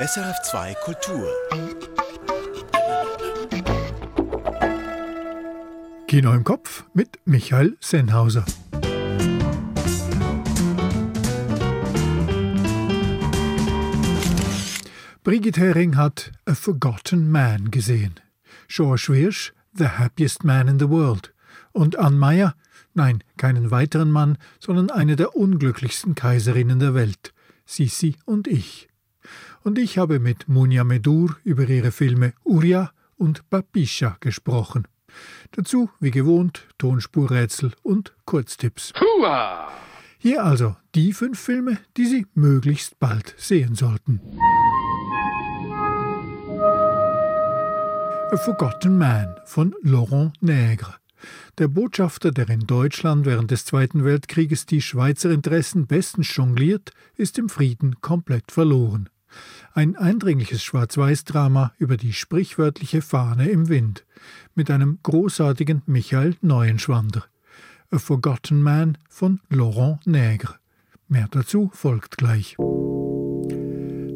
SRF2 Kultur. Kino im Kopf mit Michael Sennhauser. Brigitte Hering hat A Forgotten Man gesehen. George Wirsch, The Happiest Man in the World. Und Ann Meyer, nein, keinen weiteren Mann, sondern eine der unglücklichsten Kaiserinnen der Welt, Sisi und ich. Und ich habe mit Munja Medur über ihre Filme Uria und Papischa gesprochen. Dazu, wie gewohnt, Tonspurrätsel und Kurztipps. Hua! Hier also die fünf Filme, die Sie möglichst bald sehen sollten. A Forgotten Man von Laurent Nègre. Der Botschafter, der in Deutschland während des Zweiten Weltkrieges die Schweizer Interessen bestens jongliert, ist im Frieden komplett verloren. Ein eindringliches Schwarz-Weiß-Drama über die sprichwörtliche Fahne im Wind, mit einem großartigen Michael Neuenschwander. A Forgotten Man von Laurent Nègre. Mehr dazu folgt gleich.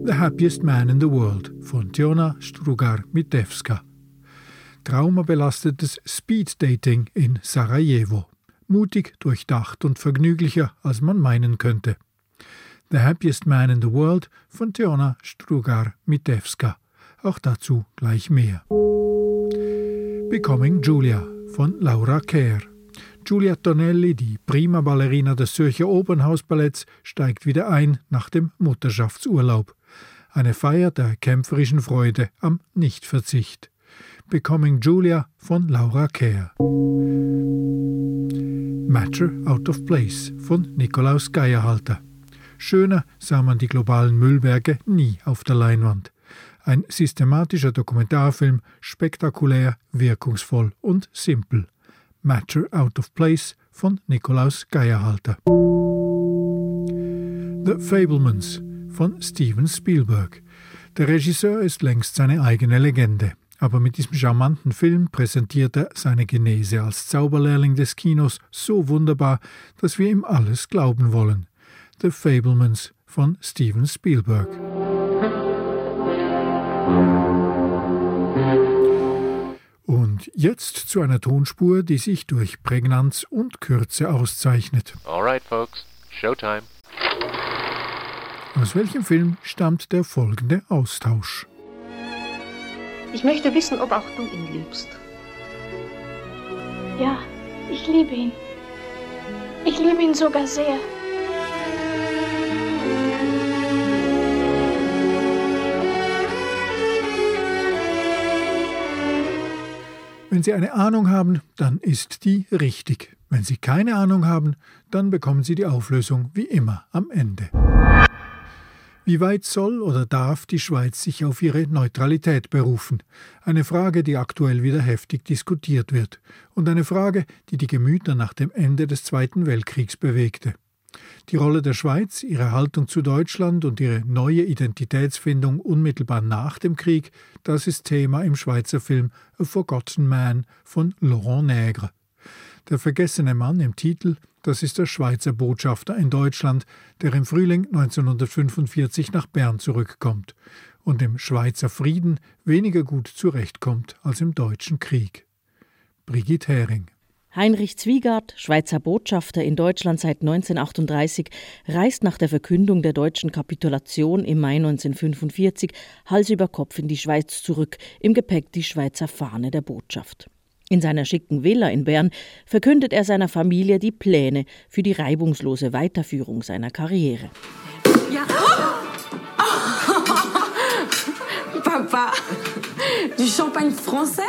The Happiest Man in the World von Tiona Strugar-Mitewska. Traumabelastetes Speed-Dating in Sarajevo. Mutig, durchdacht und vergnüglicher, als man meinen könnte. The Happiest Man in the World von Teona Strugar-Mitewska. Auch dazu gleich mehr. Becoming Julia von Laura Kerr. Giulia Tonelli, die prima Ballerina des Zürcher Opernhausballetts, steigt wieder ein nach dem Mutterschaftsurlaub. Eine Feier der kämpferischen Freude am Nichtverzicht. Becoming Julia von Laura Kerr. Matter Out of Place von Nikolaus Geierhalter. Schöner sah man die globalen Müllberge nie auf der Leinwand. Ein systematischer Dokumentarfilm, spektakulär, wirkungsvoll und simpel. Matter Out of Place von Nikolaus Geierhalter. The Fablemans von Steven Spielberg. Der Regisseur ist längst seine eigene Legende. Aber mit diesem charmanten Film präsentiert er seine Genese als Zauberlehrling des Kinos so wunderbar, dass wir ihm alles glauben wollen. The Fablemans von Steven Spielberg. Und jetzt zu einer Tonspur, die sich durch Prägnanz und Kürze auszeichnet. Alright, folks, Showtime. Aus welchem Film stammt der folgende Austausch? Ich möchte wissen, ob auch du ihn liebst. Ja, ich liebe ihn. Ich liebe ihn sogar sehr. Wenn Sie eine Ahnung haben, dann ist die richtig. Wenn Sie keine Ahnung haben, dann bekommen Sie die Auflösung wie immer am Ende. Wie weit soll oder darf die Schweiz sich auf ihre Neutralität berufen? Eine Frage, die aktuell wieder heftig diskutiert wird und eine Frage, die die Gemüter nach dem Ende des Zweiten Weltkriegs bewegte. Die Rolle der Schweiz, ihre Haltung zu Deutschland und ihre neue Identitätsfindung unmittelbar nach dem Krieg, das ist Thema im Schweizer Film A Forgotten Man von Laurent Nègre. Der vergessene Mann im Titel das ist der Schweizer Botschafter in Deutschland, der im Frühling 1945 nach Bern zurückkommt und im Schweizer Frieden weniger gut zurechtkommt als im Deutschen Krieg. Brigitte Hering Heinrich Zwiegard, Schweizer Botschafter in Deutschland seit 1938, reist nach der Verkündung der deutschen Kapitulation im Mai 1945 Hals über Kopf in die Schweiz zurück, im Gepäck die Schweizer Fahne der Botschaft. In seiner schicken Villa in Bern verkündet er seiner Familie die Pläne für die reibungslose Weiterführung seiner Karriere. Ja. Papa, du champagne français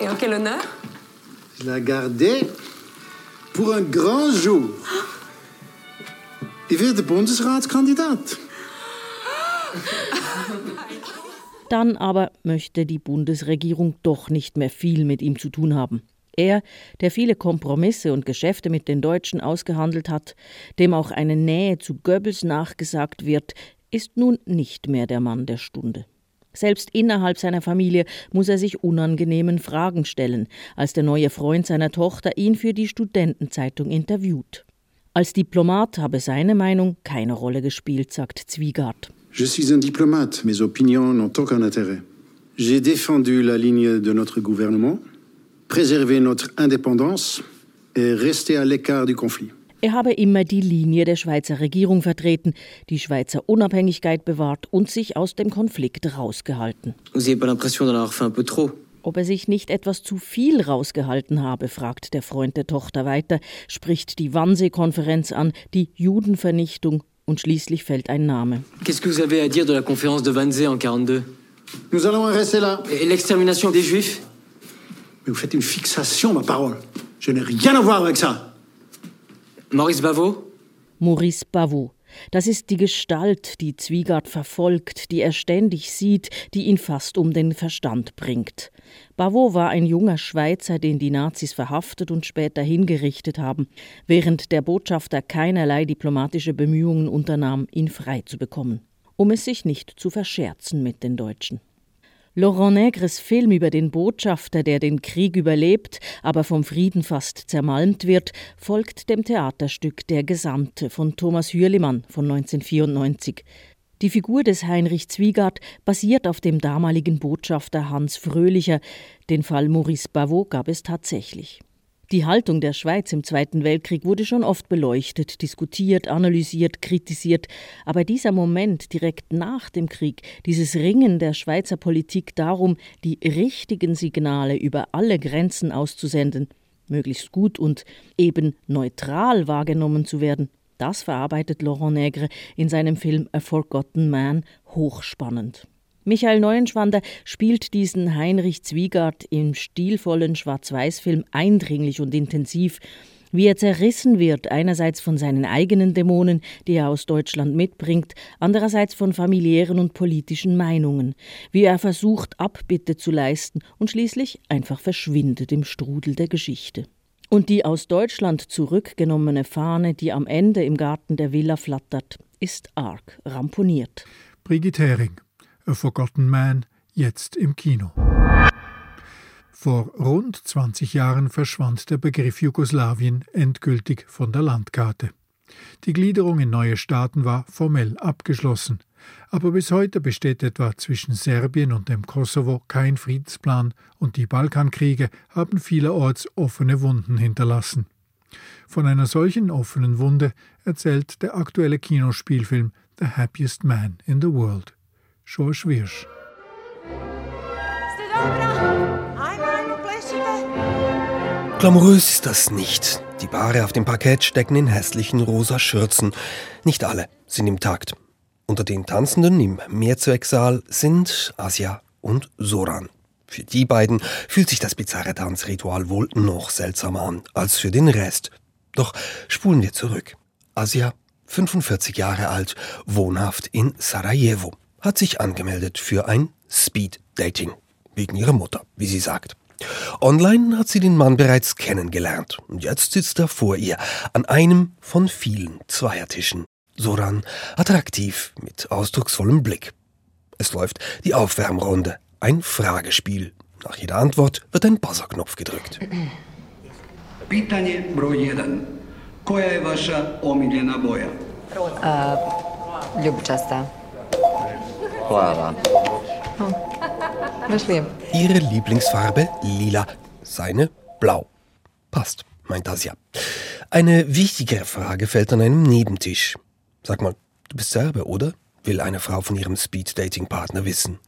Et en quel honneur L'ai gardé pour un grand jour. Ich werde Bundesratskandidat. Dann aber möchte die Bundesregierung doch nicht mehr viel mit ihm zu tun haben. Er, der viele Kompromisse und Geschäfte mit den Deutschen ausgehandelt hat, dem auch eine Nähe zu Goebbels nachgesagt wird, ist nun nicht mehr der Mann der Stunde. Selbst innerhalb seiner Familie muss er sich unangenehmen Fragen stellen, als der neue Freund seiner Tochter ihn für die Studentenzeitung interviewt. Als Diplomat habe seine Meinung keine Rolle gespielt, sagt Zwiegard. Je suis un diplomate, mes opinions n'ont aucun intérêt. J'ai défendu la ligne de notre gouvernement, préservé notre indépendance et resté à l'écart du conflit. Er habe immer die Linie der Schweizer Regierung vertreten, die Schweizer Unabhängigkeit bewahrt und sich aus dem Konflikt rausgehalten. Ob er sich nicht etwas zu viel rausgehalten habe, fragt der Freund der Tochter weiter, spricht die Wannsee-Konferenz an, die Judenvernichtung und schließlich fällt ein Name. Qu'est-ce que vous avez à dire de la conférence de Wannsee en 42 Nous allons rester là. Et l'extermination des Juifs Mais vous faites une fixation, ma parole. Je n'ai rien à voir avec ça. Maurice Bavot Maurice Bavot. Das ist die Gestalt, die Zwiegard verfolgt, die er ständig sieht, die ihn fast um den Verstand bringt. Bavot war ein junger Schweizer, den die Nazis verhaftet und später hingerichtet haben, während der Botschafter keinerlei diplomatische Bemühungen unternahm, ihn frei zu bekommen, um es sich nicht zu verscherzen mit den Deutschen. Laurent Negres Film über den Botschafter, der den Krieg überlebt, aber vom Frieden fast zermalmt wird, folgt dem Theaterstück Der Gesandte von Thomas Hürlimann von 1994. Die Figur des Heinrich Zwiegard basiert auf dem damaligen Botschafter Hans Fröhlicher. Den Fall Maurice Bavot gab es tatsächlich. Die Haltung der Schweiz im Zweiten Weltkrieg wurde schon oft beleuchtet, diskutiert, analysiert, kritisiert, aber dieser Moment direkt nach dem Krieg, dieses Ringen der Schweizer Politik darum, die richtigen Signale über alle Grenzen auszusenden, möglichst gut und eben neutral wahrgenommen zu werden, das verarbeitet Laurent Nègre in seinem Film A Forgotten Man hochspannend. Michael Neuenschwander spielt diesen Heinrich Zwiegard im stilvollen Schwarz-Weiß-Film eindringlich und intensiv, wie er zerrissen wird, einerseits von seinen eigenen Dämonen, die er aus Deutschland mitbringt, andererseits von familiären und politischen Meinungen, wie er versucht, Abbitte zu leisten und schließlich einfach verschwindet im Strudel der Geschichte. Und die aus Deutschland zurückgenommene Fahne, die am Ende im Garten der Villa flattert, ist arg ramponiert. Brigitte Hering, A Forgotten Man, jetzt im Kino. Vor rund 20 Jahren verschwand der Begriff Jugoslawien endgültig von der Landkarte. Die Gliederung in neue Staaten war formell abgeschlossen, aber bis heute besteht etwa zwischen Serbien und dem Kosovo kein Friedensplan und die Balkankriege haben vielerorts offene Wunden hinterlassen. Von einer solchen offenen Wunde erzählt der aktuelle Kinospielfilm The Happiest Man in the World. George Wirsch. Glamourös ist das nicht. Die Paare auf dem Parkett stecken in hässlichen rosa Schürzen. Nicht alle sind im Takt. Unter den Tanzenden im Mehrzwecksaal sind Asia und Soran. Für die beiden fühlt sich das bizarre Tanzritual wohl noch seltsamer an als für den Rest. Doch spulen wir zurück. Asia, 45 Jahre alt, wohnhaft in Sarajevo, hat sich angemeldet für ein Speed Dating. Wegen ihrer Mutter, wie sie sagt. Online hat sie den Mann bereits kennengelernt und jetzt sitzt er vor ihr an einem von vielen Zweiertischen. Soran attraktiv mit ausdrucksvollem Blick. Es läuft die Aufwärmrunde, ein Fragespiel. Nach jeder Antwort wird ein Buzzerknopf gedrückt. Pitanje broj 1. Koja je vaša omiljena boja? Ljubičasta. Baš lijepo. Ihre Lieblingsfarbe lila, seine blau. Passt, meint Asia. Eine wichtigere Frage fällt an einem Nebentisch. Sag mal, du bist Serbe, oder? Will eine Frau von ihrem Speed-Dating-Partner wissen.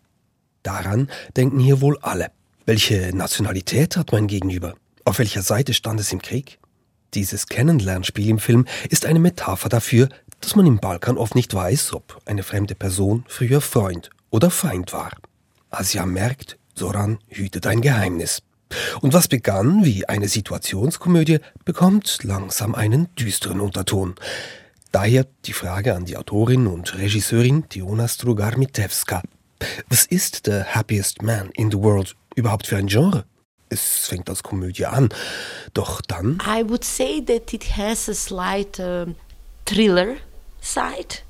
Daran denken hier wohl alle. Welche Nationalität hat mein Gegenüber? Auf welcher Seite stand es im Krieg? Dieses Kennenlernspiel im Film ist eine Metapher dafür, dass man im Balkan oft nicht weiß, ob eine fremde Person früher Freund oder Feind war. Asia merkt, Soran hütet ein Geheimnis. Und was begann wie eine Situationskomödie, bekommt langsam einen düsteren Unterton. Daher die Frage an die Autorin und Regisseurin Tiona Strugar-Mitewska. Was ist The Happiest Man in the World überhaupt für ein Genre? Es fängt als Komödie an, doch dann I would say that it has a slight um, thriller side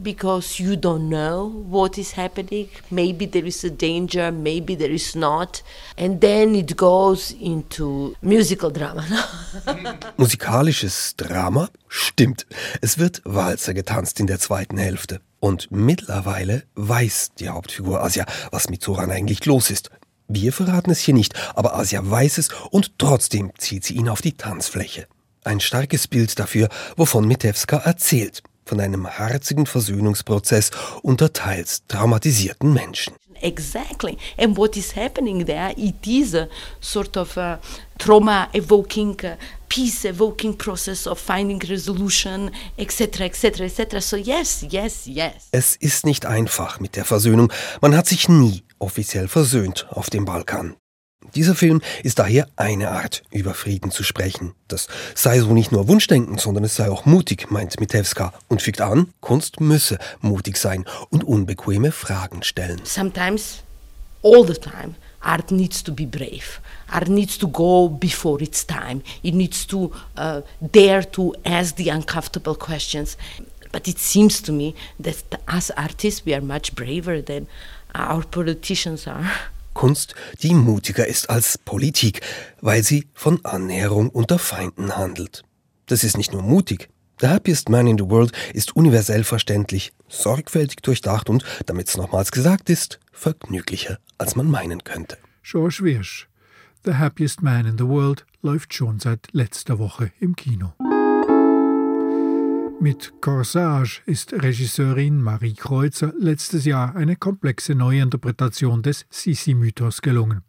because you don't know what is happening. Maybe there is a danger, maybe there is not. And then it goes into musical drama. Musikalisches Drama? Stimmt. Es wird Walzer getanzt in der zweiten Hälfte. Und mittlerweile weiß die Hauptfigur Asia, was mit Zoran eigentlich los ist. Wir verraten es hier nicht, aber Asia weiß es und trotzdem zieht sie ihn auf die Tanzfläche. Ein starkes Bild dafür, wovon Mitewska erzählt von einem herzigen Versöhnungsprozess unter teils traumatisierten Menschen. Exactly. And what is happening there, it is a sort of a trauma evoking, peace evoking process of finding resolution, etc., etc., etc. So yes, yes, yes. Es ist nicht einfach mit der Versöhnung. Man hat sich nie offiziell versöhnt auf dem Balkan. Dieser Film ist daher eine Art, über Frieden zu sprechen. Das sei so nicht nur Wunschdenken, sondern es sei auch mutig, meint Mitewska und fügt an, Kunst müsse mutig sein und unbequeme Fragen stellen. Sometimes, all the time, art needs to be brave. Art needs to go before its time. It needs to uh, dare to ask the uncomfortable questions. But it seems to me that as artists, we are much braver than our politicians are. Kunst, die mutiger ist als Politik, weil sie von Annäherung unter Feinden handelt. Das ist nicht nur mutig. The Happiest Man in the World ist universell verständlich, sorgfältig durchdacht und, damit es nochmals gesagt ist, vergnüglicher, als man meinen könnte. George Wirsch. The Happiest Man in the World läuft schon seit letzter Woche im Kino. Mit Corsage ist Regisseurin Marie Kreuzer letztes Jahr eine komplexe Neuinterpretation des Sissi-Mythos gelungen.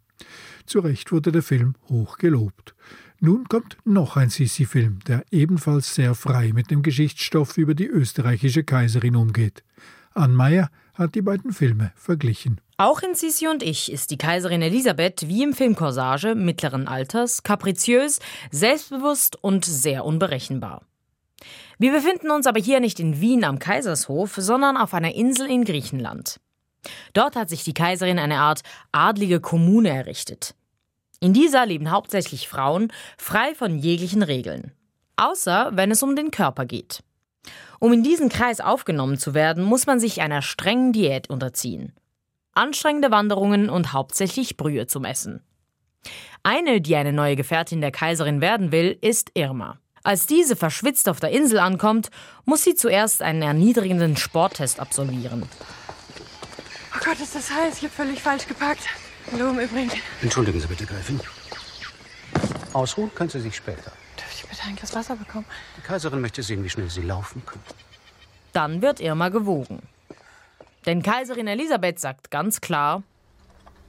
Zu Recht wurde der Film hoch gelobt. Nun kommt noch ein Sissi-Film, der ebenfalls sehr frei mit dem Geschichtsstoff über die österreichische Kaiserin umgeht. Ann Meyer hat die beiden Filme verglichen. Auch in Sissi und ich ist die Kaiserin Elisabeth wie im Film Corsage mittleren Alters, kapriziös, selbstbewusst und sehr unberechenbar. Wir befinden uns aber hier nicht in Wien am Kaisershof, sondern auf einer Insel in Griechenland. Dort hat sich die Kaiserin eine Art adlige Kommune errichtet. In dieser leben hauptsächlich Frauen, frei von jeglichen Regeln. Außer wenn es um den Körper geht. Um in diesen Kreis aufgenommen zu werden, muss man sich einer strengen Diät unterziehen. Anstrengende Wanderungen und hauptsächlich Brühe zum Essen. Eine, die eine neue Gefährtin der Kaiserin werden will, ist Irma. Als diese verschwitzt auf der Insel ankommt, muss sie zuerst einen erniedrigenden Sporttest absolvieren. Oh Gott, ist das heiß. Ich habe völlig falsch gepackt. Hallo im Übrigen. Entschuldigen Sie bitte, Gräfin. Ausruhen können Sie sich später. Darf ich bitte ein Glas Wasser bekommen? Die Kaiserin möchte sehen, wie schnell Sie laufen können. Dann wird Irma gewogen. Denn Kaiserin Elisabeth sagt ganz klar: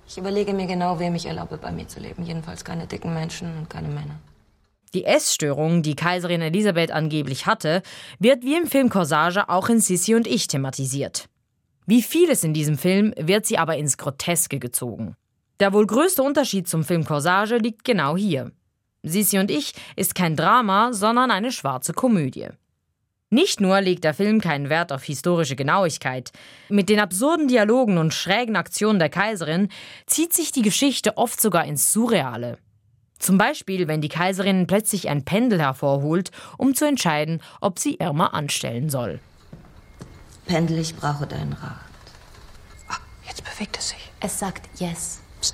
Ich überlege mir genau, wem ich erlaube, bei mir zu leben. Jedenfalls keine dicken Menschen und keine Männer. Die Essstörung, die Kaiserin Elisabeth angeblich hatte, wird wie im Film Corsage auch in Sissi und ich thematisiert. Wie vieles in diesem Film wird sie aber ins Groteske gezogen. Der wohl größte Unterschied zum Film Corsage liegt genau hier. Sissi und ich ist kein Drama, sondern eine schwarze Komödie. Nicht nur legt der Film keinen Wert auf historische Genauigkeit, mit den absurden Dialogen und schrägen Aktionen der Kaiserin zieht sich die Geschichte oft sogar ins Surreale. Zum Beispiel, wenn die Kaiserin plötzlich ein Pendel hervorholt, um zu entscheiden, ob sie Irma anstellen soll. Pendel, ich brauche deinen Rat. Oh, jetzt bewegt es sich. Es sagt Yes. Psst.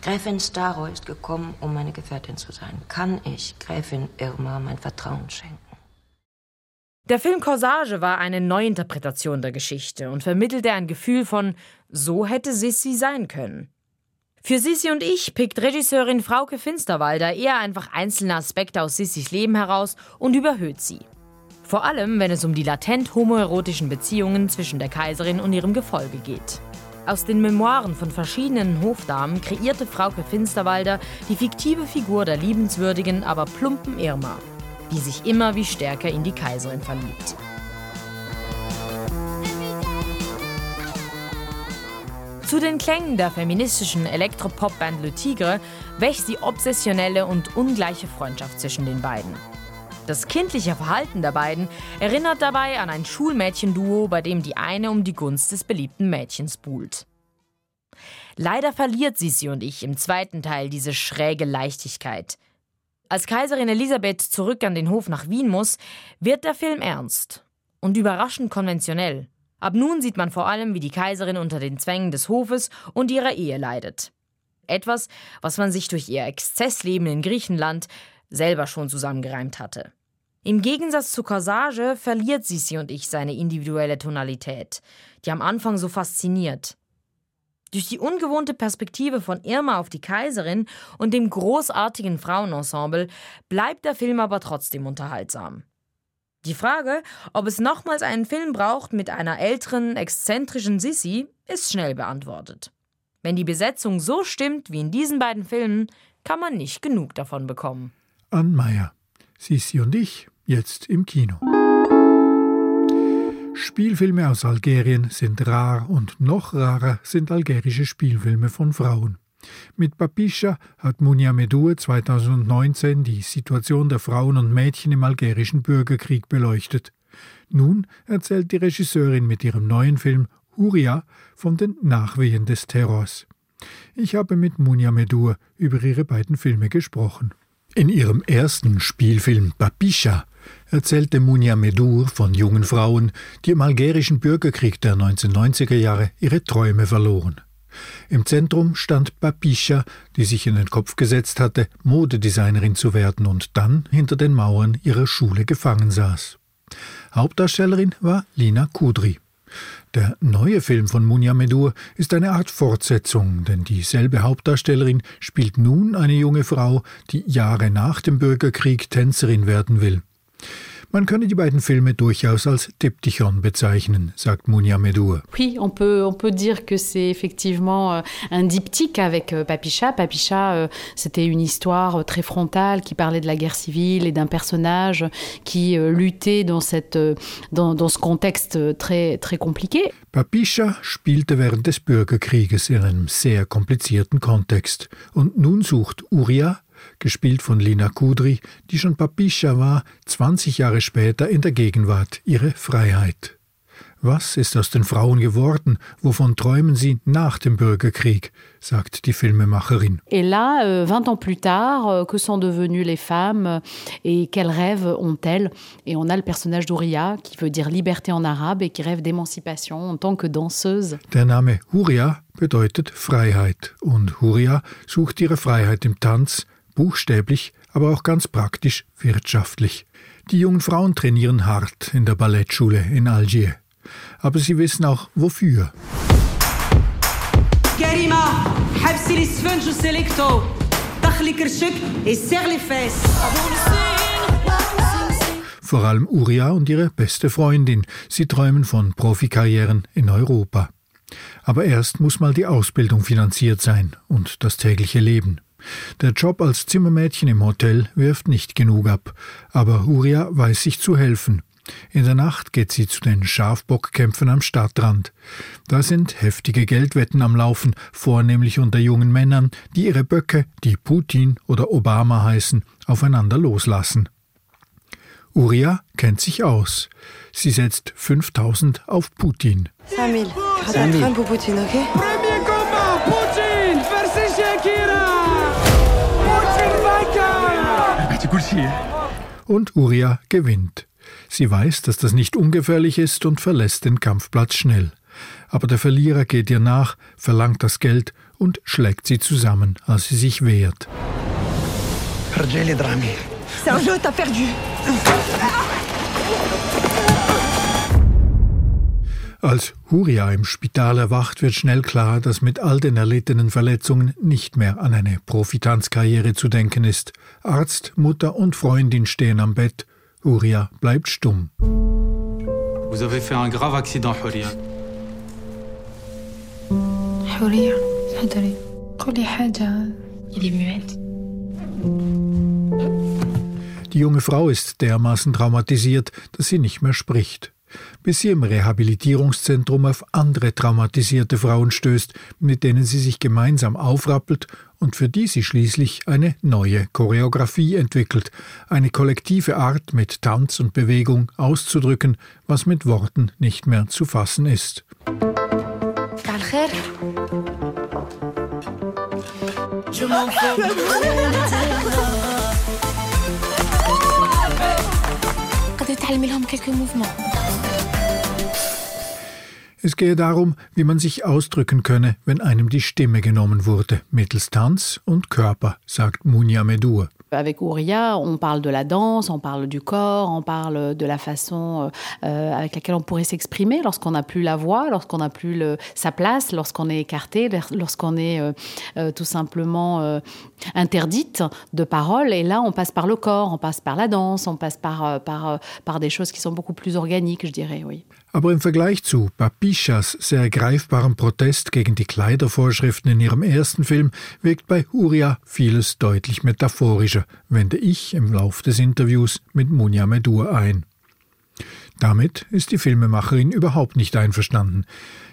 Gräfin Staro ist gekommen, um meine Gefährtin zu sein. Kann ich Gräfin Irma mein Vertrauen schenken? Der Film Corsage war eine Neuinterpretation der Geschichte und vermittelte ein Gefühl von, so hätte Sissi sein können. Für Sissi und ich pickt Regisseurin Frauke Finsterwalder eher einfach einzelne Aspekte aus Sissis Leben heraus und überhöht sie. Vor allem, wenn es um die latent homoerotischen Beziehungen zwischen der Kaiserin und ihrem Gefolge geht. Aus den Memoiren von verschiedenen Hofdamen kreierte Frauke Finsterwalder die fiktive Figur der liebenswürdigen, aber plumpen Irma, die sich immer wie stärker in die Kaiserin verliebt. Zu den Klängen der feministischen Elektropop-Band Le Tigre wächst die obsessionelle und ungleiche Freundschaft zwischen den beiden. Das kindliche Verhalten der beiden erinnert dabei an ein Schulmädchenduo, bei dem die eine um die Gunst des beliebten Mädchens buhlt. Leider verliert Sissi und ich im zweiten Teil diese schräge Leichtigkeit. Als Kaiserin Elisabeth zurück an den Hof nach Wien muss, wird der Film ernst und überraschend konventionell. Ab nun sieht man vor allem, wie die Kaiserin unter den Zwängen des Hofes und ihrer Ehe leidet. Etwas, was man sich durch ihr Exzessleben in Griechenland selber schon zusammengereimt hatte. Im Gegensatz zu Corsage verliert Sissi und ich seine individuelle Tonalität, die am Anfang so fasziniert. Durch die ungewohnte Perspektive von Irma auf die Kaiserin und dem großartigen Frauenensemble bleibt der Film aber trotzdem unterhaltsam. Die Frage, ob es nochmals einen Film braucht mit einer älteren, exzentrischen Sissi, ist schnell beantwortet. Wenn die Besetzung so stimmt wie in diesen beiden Filmen, kann man nicht genug davon bekommen. Ann Meyer, Sissi und ich, jetzt im Kino. Spielfilme aus Algerien sind rar und noch rarer sind algerische Spielfilme von Frauen. Mit Papischa hat Munia Medour 2019 die Situation der Frauen und Mädchen im algerischen Bürgerkrieg beleuchtet. Nun erzählt die Regisseurin mit ihrem neuen Film Huria von den Nachwehen des Terrors. Ich habe mit Munia Medour über ihre beiden Filme gesprochen. In ihrem ersten Spielfilm Papischa erzählte Munia Medour von jungen Frauen, die im algerischen Bürgerkrieg der 1990er Jahre ihre Träume verloren. Im Zentrum stand Papischa, die sich in den Kopf gesetzt hatte, Modedesignerin zu werden und dann hinter den Mauern ihrer Schule gefangen saß. Hauptdarstellerin war Lina Kudri. Der neue Film von Munia Medur ist eine Art Fortsetzung, denn dieselbe Hauptdarstellerin spielt nun eine junge Frau, die Jahre nach dem Bürgerkrieg Tänzerin werden will. Man könne die beiden Filme durchaus als Diptychon bezeichnen, sagt Munia Medour. Oui, on peut, on peut dire que c'est effectivement euh, un diptyque avec euh, Papicha. Papicha, euh, c'était une histoire très frontale qui parlait de la guerre civile et d'un personnage qui luttait dans, cette, dans, dans ce contexte très, très compliqué. Papischa spielte während des Bürgerkrieges in einem sehr komplizierten Kontext. Und nun sucht Uria gespielt von Lina Kudri, die schon Papischa war, 20 Jahre später in der Gegenwart ihre Freiheit. Was ist aus den Frauen geworden? Wovon träumen sie nach dem Bürgerkrieg? sagt die Filmemacherin. Et là, 20 euh, ans plus tard, euh, que sont devenues les femmes et quels rêves ont-elles Et on a le personnage d'Ouria, qui veut dire liberté en arabe et qui rêve d'émancipation en tant que danseuse. Der Name Huria bedeutet Freiheit und Huria sucht ihre Freiheit im Tanz, buchstäblich, aber auch ganz praktisch wirtschaftlich. Die jungen Frauen trainieren hart in der Ballettschule in Algier. Aber sie wissen auch wofür. Karima, حبسي لي سفنج وسيليكتو دخلي كرشك et les fesses. Vor allem Uria und ihre beste Freundin. Sie träumen von Profikarrieren in Europa. Aber erst muss mal die Ausbildung finanziert sein und das tägliche Leben. Der Job als Zimmermädchen im Hotel wirft nicht genug ab, aber Huria weiß sich zu helfen. In der Nacht geht sie zu den Schafbockkämpfen am Stadtrand. Da sind heftige Geldwetten am Laufen, vornehmlich unter jungen Männern, die ihre Böcke, die Putin oder Obama heißen, aufeinander loslassen. Uria kennt sich aus. Sie setzt 5000 auf Putin. 5000. 5000 pour Putin, okay? Und Uria gewinnt. Sie weiß, dass das nicht ungefährlich ist und verlässt den Kampfplatz schnell. Aber der Verlierer geht ihr nach, verlangt das Geld und schlägt sie zusammen, als sie sich wehrt. Als Huria im Spital erwacht, wird schnell klar, dass mit all den erlittenen Verletzungen nicht mehr an eine Profitanzkarriere zu denken ist. Arzt, Mutter und Freundin stehen am Bett. Huria bleibt stumm. Vous avez fait un grave accident, Huria. Huria, تفضلي قولي حاجة. Il est muette. Die junge Frau ist dermaßen traumatisiert, dass sie nicht mehr spricht bis sie im Rehabilitierungszentrum auf andere traumatisierte Frauen stößt, mit denen sie sich gemeinsam aufrappelt und für die sie schließlich eine neue Choreografie entwickelt, eine kollektive Art mit Tanz und Bewegung auszudrücken, was mit Worten nicht mehr zu fassen ist. قد تعلمي لهم quelques mouvements Es gehe darum, wie man sich ausdrücken könne, wenn einem die Stimme genommen wurde, mittels Tanz und Körper, sagt Munia Medur. Avec Ouria, on parle de la danse, on parle du corps, on parle de la façon euh, avec laquelle on pourrait s'exprimer lorsqu'on n'a plus la voix, lorsqu'on n'a plus sa place, lorsqu'on est écarté, lorsqu'on est euh, euh, tout simplement interdite de parole. Et là, on passe par le corps, on passe par la danse, on passe par des choses qui sont beaucoup plus organiques, je dirais, oui. Aber im Vergleich zu Papichas sehr greifbarem Protest gegen die Kleidervorschriften in ihrem ersten Film wirkt bei Huria vieles deutlich metaphorischer, wende ich im Lauf des Interviews mit Munja Medur ein. Damit ist die Filmemacherin überhaupt nicht einverstanden.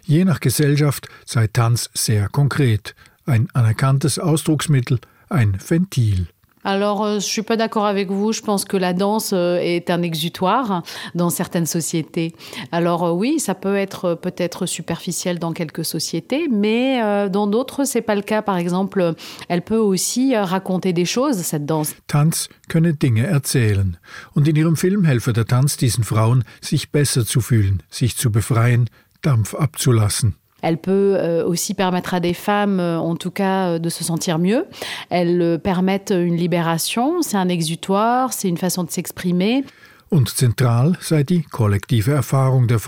Je nach Gesellschaft sei Tanz sehr konkret, ein anerkanntes Ausdrucksmittel, ein Ventil. Alors, euh, je suis pas d'accord avec vous. Je pense que la danse euh, est un exutoire dans certaines sociétés. Alors euh, oui, ça peut être peut-être superficiel dans quelques sociétés, mais dans d'autres, c'est pas le cas. Par exemple, elle peut aussi raconter des choses, cette danse. Tanz könne Dinge erzählen. Und in ihrem Film helfe der Tanz diesen Frauen, sich besser zu fühlen, sich zu befreien, Dampf abzulassen. Elle peut euh, aussi permettre à des femmes, euh, en tout cas, euh, de se sentir mieux. Elles permettent une libération, c'est un exutoire, c'est une façon de s'exprimer. Und zentral sei die kollektive Erfahrung der.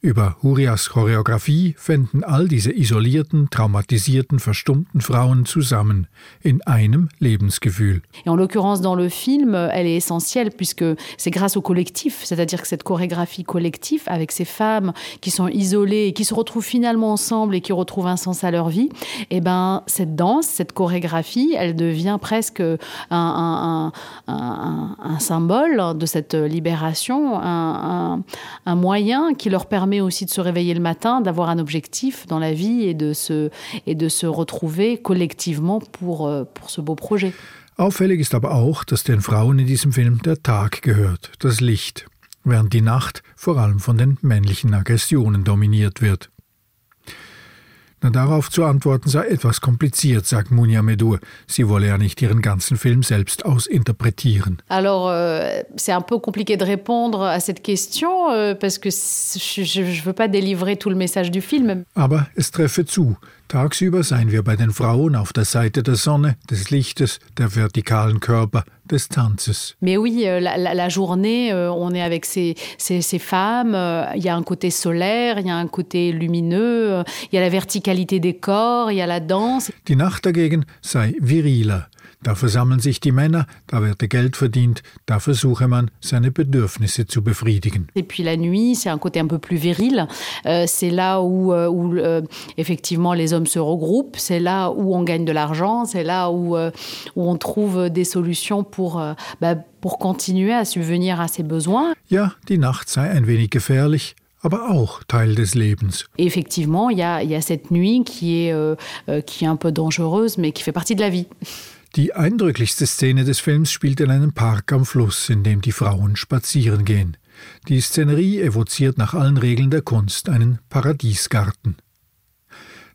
Über Hurias Choreografie all diese isolierten, traumatisierten, verstummten Frauen zusammen in einem Lebensgefühl. Et en l'occurrence, dans le film, elle est essentielle puisque c'est grâce au collectif, c'est-à-dire que cette chorégraphie collective avec ces femmes qui sont isolées et qui se retrouvent finalement ensemble et qui retrouvent un sens à leur vie, eh ben, cette danse, cette chorégraphie, elle devient presque un, un symbole de cette libération, un, moyen qui leur permet aussi de se réveiller le matin, d'avoir un objectif dans la vie et de se, et de se retrouver collectivement pour, euh, pour ce beau projet. Auffällig ist aber auch, dass den Frauen in diesem Film der Tag gehört, das Licht, während die Nacht vor allem von den männlichen Aggressionen dominiert wird. Na, darauf zu antworten sei etwas kompliziert, sagt Munia Medur. Sie wolle ja nicht ihren ganzen Film selbst ausinterpretieren. Alors, euh, c'est un peu compliqué de répondre à cette question, euh, parce que je ne veux pas délivrer tout le message du film. Aber es treffe zu. Tagsüber seien wir bei den Frauen auf der Seite der Sonne, des Lichtes, der vertikalen Körper, des Tanzes. Mais oui, euh, la, la, journée, euh, on est avec ces, ces, ces femmes, euh, il y a un côté solaire, il y a un côté lumineux, il y a la verticalité des corps, il y a la danse. Die Nacht dagegen sei viriler. Da versammeln sich die Männer, da werde Geld verdient, da versuche man, seine Bedürfnisse zu befriedigen. Et puis la nuit, c'est un côté un peu plus viril. Euh, c'est là où, euh, où euh, effectivement les hommes se regroupent, c'est là où on gagne de l'argent, c'est là où, où on trouve des solutions pour, bah, pour continuer à subvenir à ses besoins. Ja, die Nacht sei ein wenig gefährlich, aber auch Teil des Lebens. Effectivement, il y a, y a, cette nuit qui est, euh, qui est un peu dangereuse, mais qui fait partie de la vie. Die eindrücklichste Szene des Films spielt in einem Park am Fluss, in dem die Frauen spazieren gehen. Die Szenerie evoziert nach allen Regeln der Kunst einen Paradiesgarten.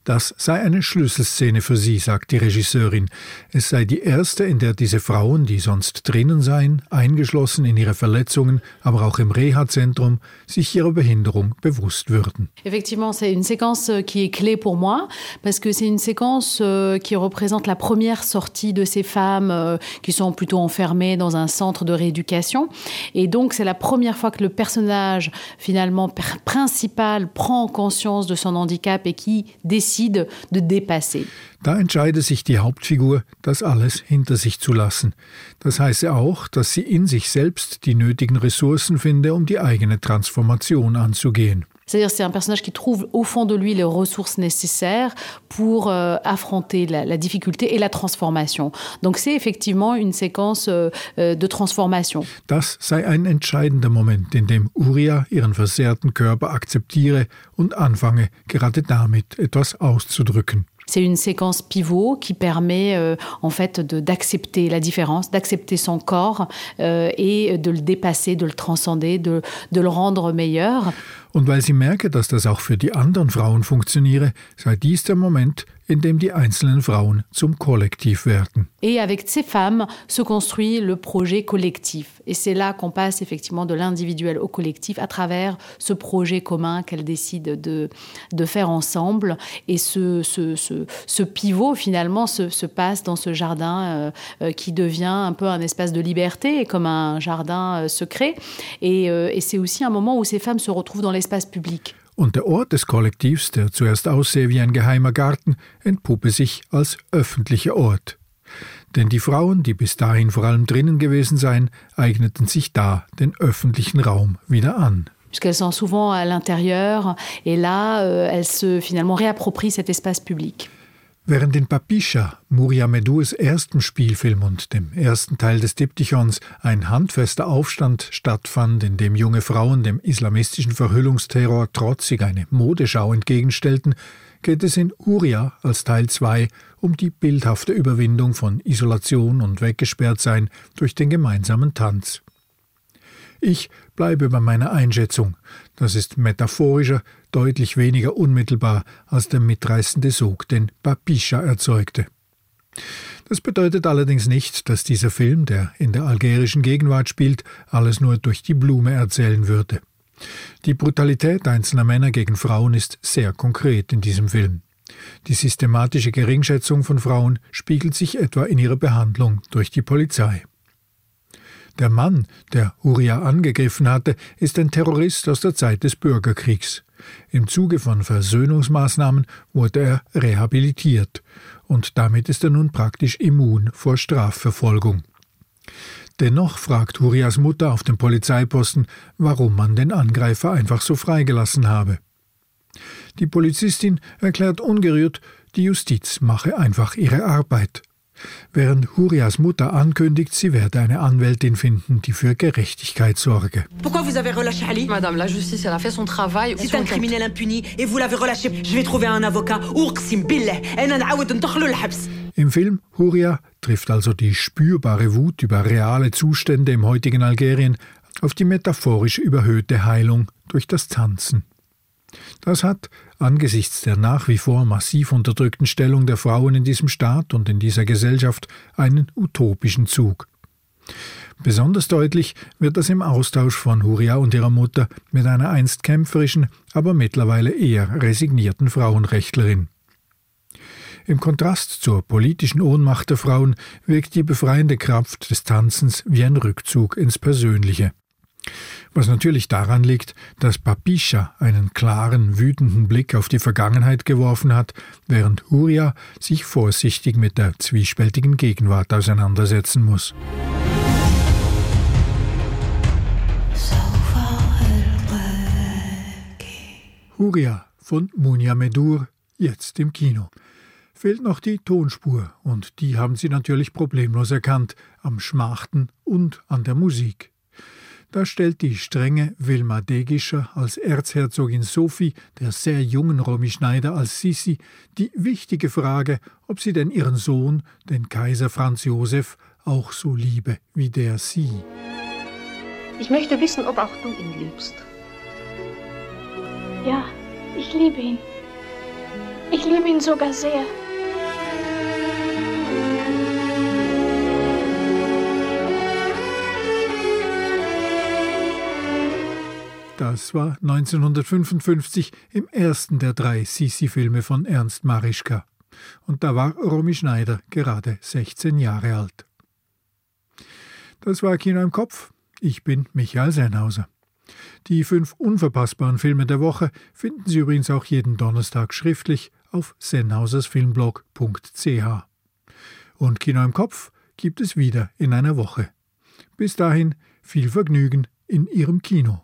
Das sei eine Schlüsselszene für sie, sagt die Regisseurin. Es sei die erste, in der diese Frauen, die sonst drinnen seien, eingeschlossen in ihre Verletzungen, aber auch im Reha-Zentrum, sich ihrer Behinderung bewusst würden. Effectivement, c'est une séquence euh, qui est clé pour moi, parce que c'est une séquence euh, qui représente la première sortie de ces femmes euh, qui sont plutôt enfermées dans un centre de rééducation. Et donc, c'est la première fois que le personnage, finalement, principal, prend conscience de son handicap et qui décide de dépasser. Da entscheide sich die Hauptfigur, das alles hinter sich zu lassen. Das heiße auch, dass sie in sich selbst die nötigen Ressourcen finde, um die eigene Transformation anzugehen. C'est-à-dire c'est un personnage qui trouve au fond de lui les ressources nécessaires pour euh, affronter la, la, difficulté et la transformation. Donc c'est effectivement une séquence euh, de transformation. Das sei ein entscheidender Moment, in dem Uria ihren versehrten Körper akzeptiere und anfange, gerade damit etwas auszudrücken. C'est une séquence pivot qui permet euh, en fait d'accepter la différence, d'accepter son corps euh, et de le dépasser, de le transcender, de, de le rendre meilleur. Und weil sie merke, dass das auch für die anderen Frauen funktioniere, sei dies der Moment, die einzelnen Frauen zum Kollektiv werden. Et avec ces femmes se construit le projet collectif. Et c'est là qu'on passe effectivement de l'individuel au collectif à travers ce projet commun qu'elles décident de, de faire ensemble. Et ce, ce, ce, pivot finalement se, se, passe dans ce jardin euh, euh, qui devient un peu un espace de liberté, comme un jardin euh, secret. Et, et c'est aussi un moment où ces femmes se retrouvent dans l'espace public. Und der Ort des Kollektivs, der zuerst aussehe wie ein geheimer Garten, entpuppe sich als öffentlicher Ort. Denn die Frauen, die bis dahin vor allem drinnen gewesen seien, eigneten sich da den öffentlichen Raum wieder an. Puisqu'elles sont souvent à l'intérieur et là, euh, elles se finalement réapproprient cet espace public. Während in Papischa, Muria Medurs erstem Spielfilm und dem ersten Teil des Diptychons, ein handfester Aufstand stattfand, in dem junge Frauen dem islamistischen Verhüllungsterror trotzig eine Modeschau entgegenstellten, geht es in Uria als Teil 2 um die bildhafte Überwindung von Isolation und Weggesperrtsein durch den gemeinsamen Tanz. Ich bleibe bei meiner Einschätzung. Das ist metaphorischer, deutlich weniger unmittelbar als der mitreißende Sog, den Papischa erzeugte. Das bedeutet allerdings nicht, dass dieser Film, der in der algerischen Gegenwart spielt, alles nur durch die Blume erzählen würde. Die Brutalität einzelner Männer gegen Frauen ist sehr konkret in diesem Film. Die systematische Geringschätzung von Frauen spiegelt sich etwa in ihrer Behandlung durch die Polizei. Der Mann, der Huria angegriffen hatte, ist ein Terrorist aus der Zeit des Bürgerkriegs. Im Zuge von Versöhnungsmaßnahmen wurde er rehabilitiert, und damit ist er nun praktisch immun vor Strafverfolgung. Dennoch fragt Hurias Mutter auf dem Polizeiposten, warum man den Angreifer einfach so freigelassen habe. Die Polizistin erklärt ungerührt, die Justiz mache einfach ihre Arbeit Während Hurias Mutter ankündigt, sie werde eine Anwältin finden, die für Gerechtigkeit sorge. Pourquoi vous avez relâché Ali Madame, la justice, elle a fait son travail. C'est un criminel impuni et vous l'avez relâché. Je vais trouver un avocat. أقسم بالله أنا نعاود ندخله الحبس. Im Film Huria trifft also die spürbare Wut über reale Zustände im heutigen Algerien auf die metaphorisch überhöhte Heilung durch das Tanzen. Das hat angesichts der nach wie vor massiv unterdrückten Stellung der Frauen in diesem Staat und in dieser Gesellschaft einen utopischen Zug. Besonders deutlich wird das im Austausch von Huria und ihrer Mutter mit einer einst kämpferischen, aber mittlerweile eher resignierten Frauenrechtlerin. Im Kontrast zur politischen Ohnmacht der Frauen wirkt die befreiende Kraft des Tanzens wie ein Rückzug ins Persönliche was natürlich daran liegt, dass Papischa einen klaren, wütenden Blick auf die Vergangenheit geworfen hat, während Huria sich vorsichtig mit der zwiespältigen Gegenwart auseinandersetzen muss. Huria von Munia Medur, jetzt im Kino. Fehlt noch die Tonspur, und die haben sie natürlich problemlos erkannt, am Schmachten und an der Musik. Da stellt die strenge Wilma Degischer als Erzherzogin Sophie der sehr jungen Romy Schneider als Sissi die wichtige Frage, ob sie denn ihren Sohn, den Kaiser Franz Josef, auch so liebe wie der sie. Ich möchte wissen, ob auch du ihn liebst. Ja, ich liebe ihn. Ich liebe ihn sogar sehr. Das war 1955 im ersten der drei Sisi-Filme von Ernst Marischka. Und da war Romy Schneider gerade 16 Jahre alt. Das war Kino im Kopf. Ich bin Michael Sennhauser. Die fünf unverpassbaren Filme der Woche finden Sie übrigens auch jeden Donnerstag schriftlich auf sennhausersfilmblog.ch. Und Kino im Kopf gibt es wieder in einer Woche. Bis dahin viel Vergnügen in Ihrem Kino.